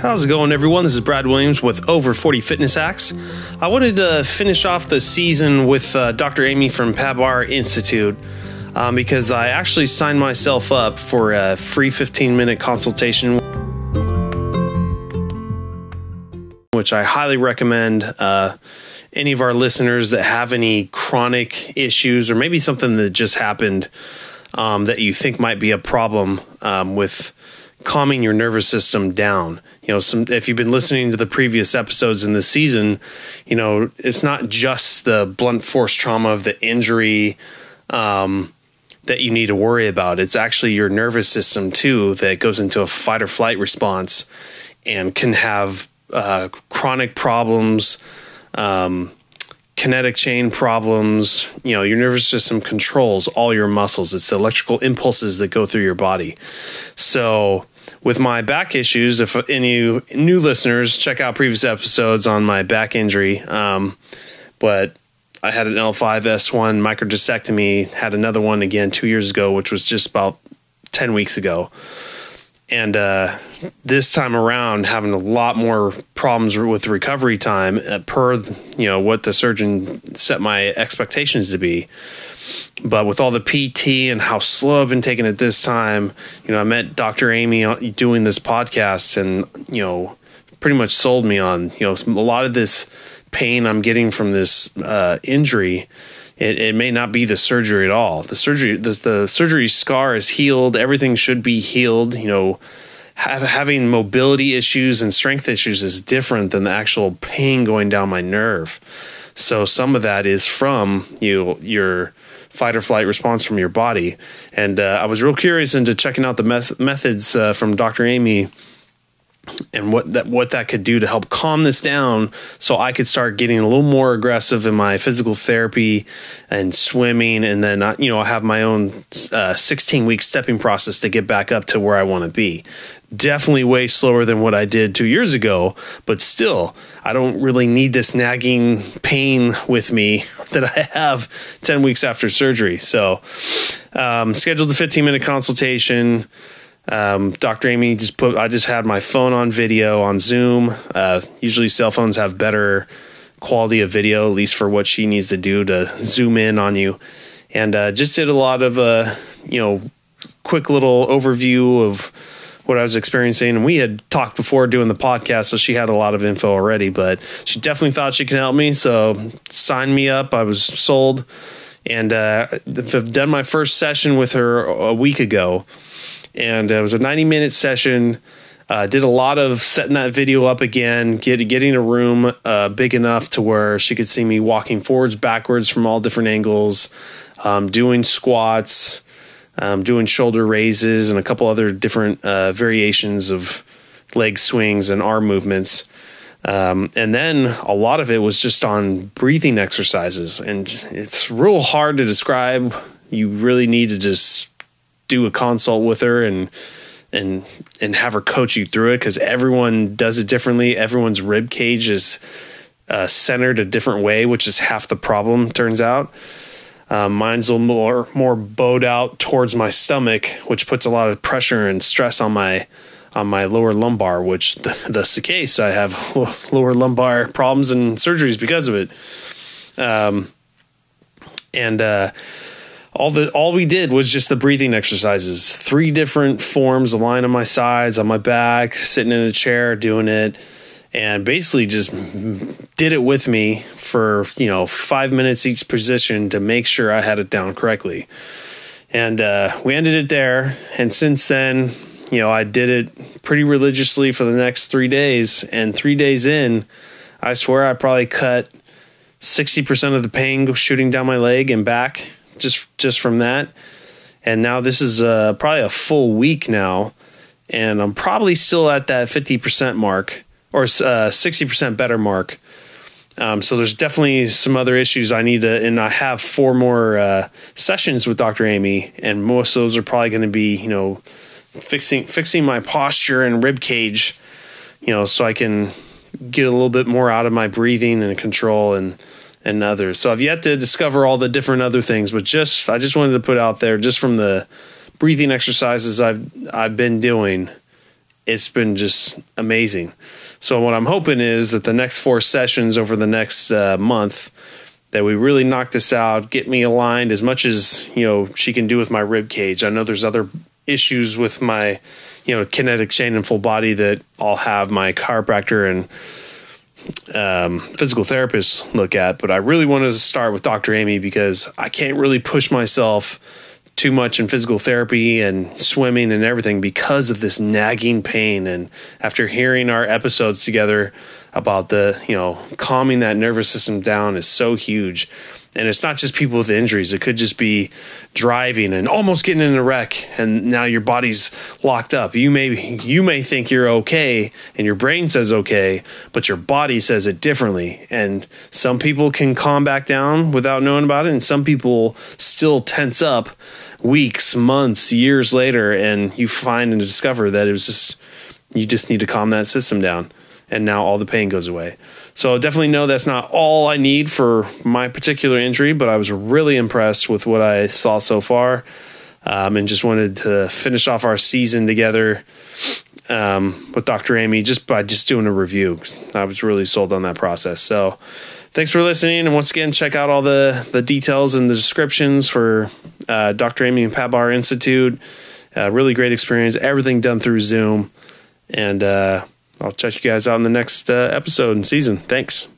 How's it going, everyone? This is Brad Williams with Over 40 Fitness Hacks. I wanted to finish off the season with uh, Dr. Amy from Pabar Institute um, because I actually signed myself up for a free 15 minute consultation, which I highly recommend. Uh, any of our listeners that have any chronic issues or maybe something that just happened um, that you think might be a problem um, with calming your nervous system down. You know, some if you've been listening to the previous episodes in this season, you know, it's not just the blunt force trauma of the injury um, that you need to worry about. It's actually your nervous system too that goes into a fight or flight response and can have uh, chronic problems. Um, kinetic chain problems. You know, your nervous system controls all your muscles. It's the electrical impulses that go through your body. So, with my back issues, if any new listeners check out previous episodes on my back injury, um, but I had an L5 S1 microdiscectomy, had another one again two years ago, which was just about 10 weeks ago. And uh, this time around, having a lot more problems with recovery time uh, per you know what the surgeon set my expectations to be but with all the PT and how slow I've been taking it this time, you know, I met Dr. Amy doing this podcast and, you know, pretty much sold me on, you know, a lot of this pain I'm getting from this uh, injury. It, it, may not be the surgery at all. The surgery, the, the surgery scar is healed. Everything should be healed. You know, have, having mobility issues and strength issues is different than the actual pain going down my nerve. So some of that is from you your fight or flight response from your body. And uh, I was real curious into checking out the mes- methods uh, from Dr. Amy and what that what that could do to help calm this down so I could start getting a little more aggressive in my physical therapy and swimming. And then I, you know I have my own uh, 16 week stepping process to get back up to where I want to be. Definitely way slower than what I did 2 years ago but still I don't really need this nagging pain with me that I have 10 weeks after surgery. So um, scheduled a 15 minute consultation um, Dr. Amy just put, I just had my phone on video on Zoom. Uh, usually cell phones have better quality of video, at least for what she needs to do to zoom in on you. And uh, just did a lot of, uh, you know, quick little overview of what I was experiencing. And we had talked before doing the podcast, so she had a lot of info already, but she definitely thought she can help me. So signed me up. I was sold. And uh, I've done my first session with her a week ago and it was a 90 minute session. Uh, did a lot of setting that video up again, get, getting a room uh, big enough to where she could see me walking forwards, backwards from all different angles, um, doing squats, um, doing shoulder raises, and a couple other different uh, variations of leg swings and arm movements. Um, and then a lot of it was just on breathing exercises, and it's real hard to describe. You really need to just do a consult with her and and and have her coach you through it because everyone does it differently. Everyone's rib cage is uh, centered a different way, which is half the problem. Turns out, uh, mine's a little more more bowed out towards my stomach, which puts a lot of pressure and stress on my on my lower lumbar. Which the, that's the case. I have lower lumbar problems and surgeries because of it. Um, and uh, all the all we did was just the breathing exercises. Three different forms lying on my sides on my back sitting in a chair doing it. And basically just did it with me for you know five minutes each position to make sure i had it down correctly. And uh, we ended it there. And since then you know i did it pretty religiously for the next three days. And three days in i swear i probably cut 60% of the pain shooting down my leg and back just just from that. And now this is uh, probably a full week now, and I'm probably still at that 50% mark or uh, 60% better mark. Um, so there's definitely some other issues I need to, and I have four more uh, sessions with Dr. Amy, and most of those are probably going to be, you know, fixing fixing my posture and rib cage, you know, so I can get a little bit more out of my breathing and control and and others. So I've yet to discover all the different other things, but just I just wanted to put out there just from the breathing exercises I've I've been doing, it's been just amazing. So what I'm hoping is that the next four sessions over the next uh, month that we really knock this out, get me aligned as much as you know she can do with my rib cage. I know there's other issues with my you know kinetic chain and full body that I'll have my chiropractor and um, physical therapists look at, but I really wanted to start with Dr. Amy because I can't really push myself too much in physical therapy and swimming and everything because of this nagging pain. And after hearing our episodes together about the, you know, calming that nervous system down is so huge and it's not just people with injuries. It could just be driving and almost getting in a wreck and now your body's locked up. You may you may think you're okay and your brain says okay but your body says it differently. And some people can calm back down without knowing about it and some people still tense up weeks months years later and you find and discover that it was just you just need to calm that system down and now all the pain goes away so definitely know that's not all I need for my particular injury, but I was really impressed with what I saw so far, um, and just wanted to finish off our season together um, with Dr. Amy just by just doing a review. I was really sold on that process. So thanks for listening, and once again, check out all the the details and the descriptions for uh, Dr. Amy and Pat Barr Institute. Uh, really great experience. Everything done through Zoom, and. Uh, I'll check you guys out in the next uh, episode and season. Thanks.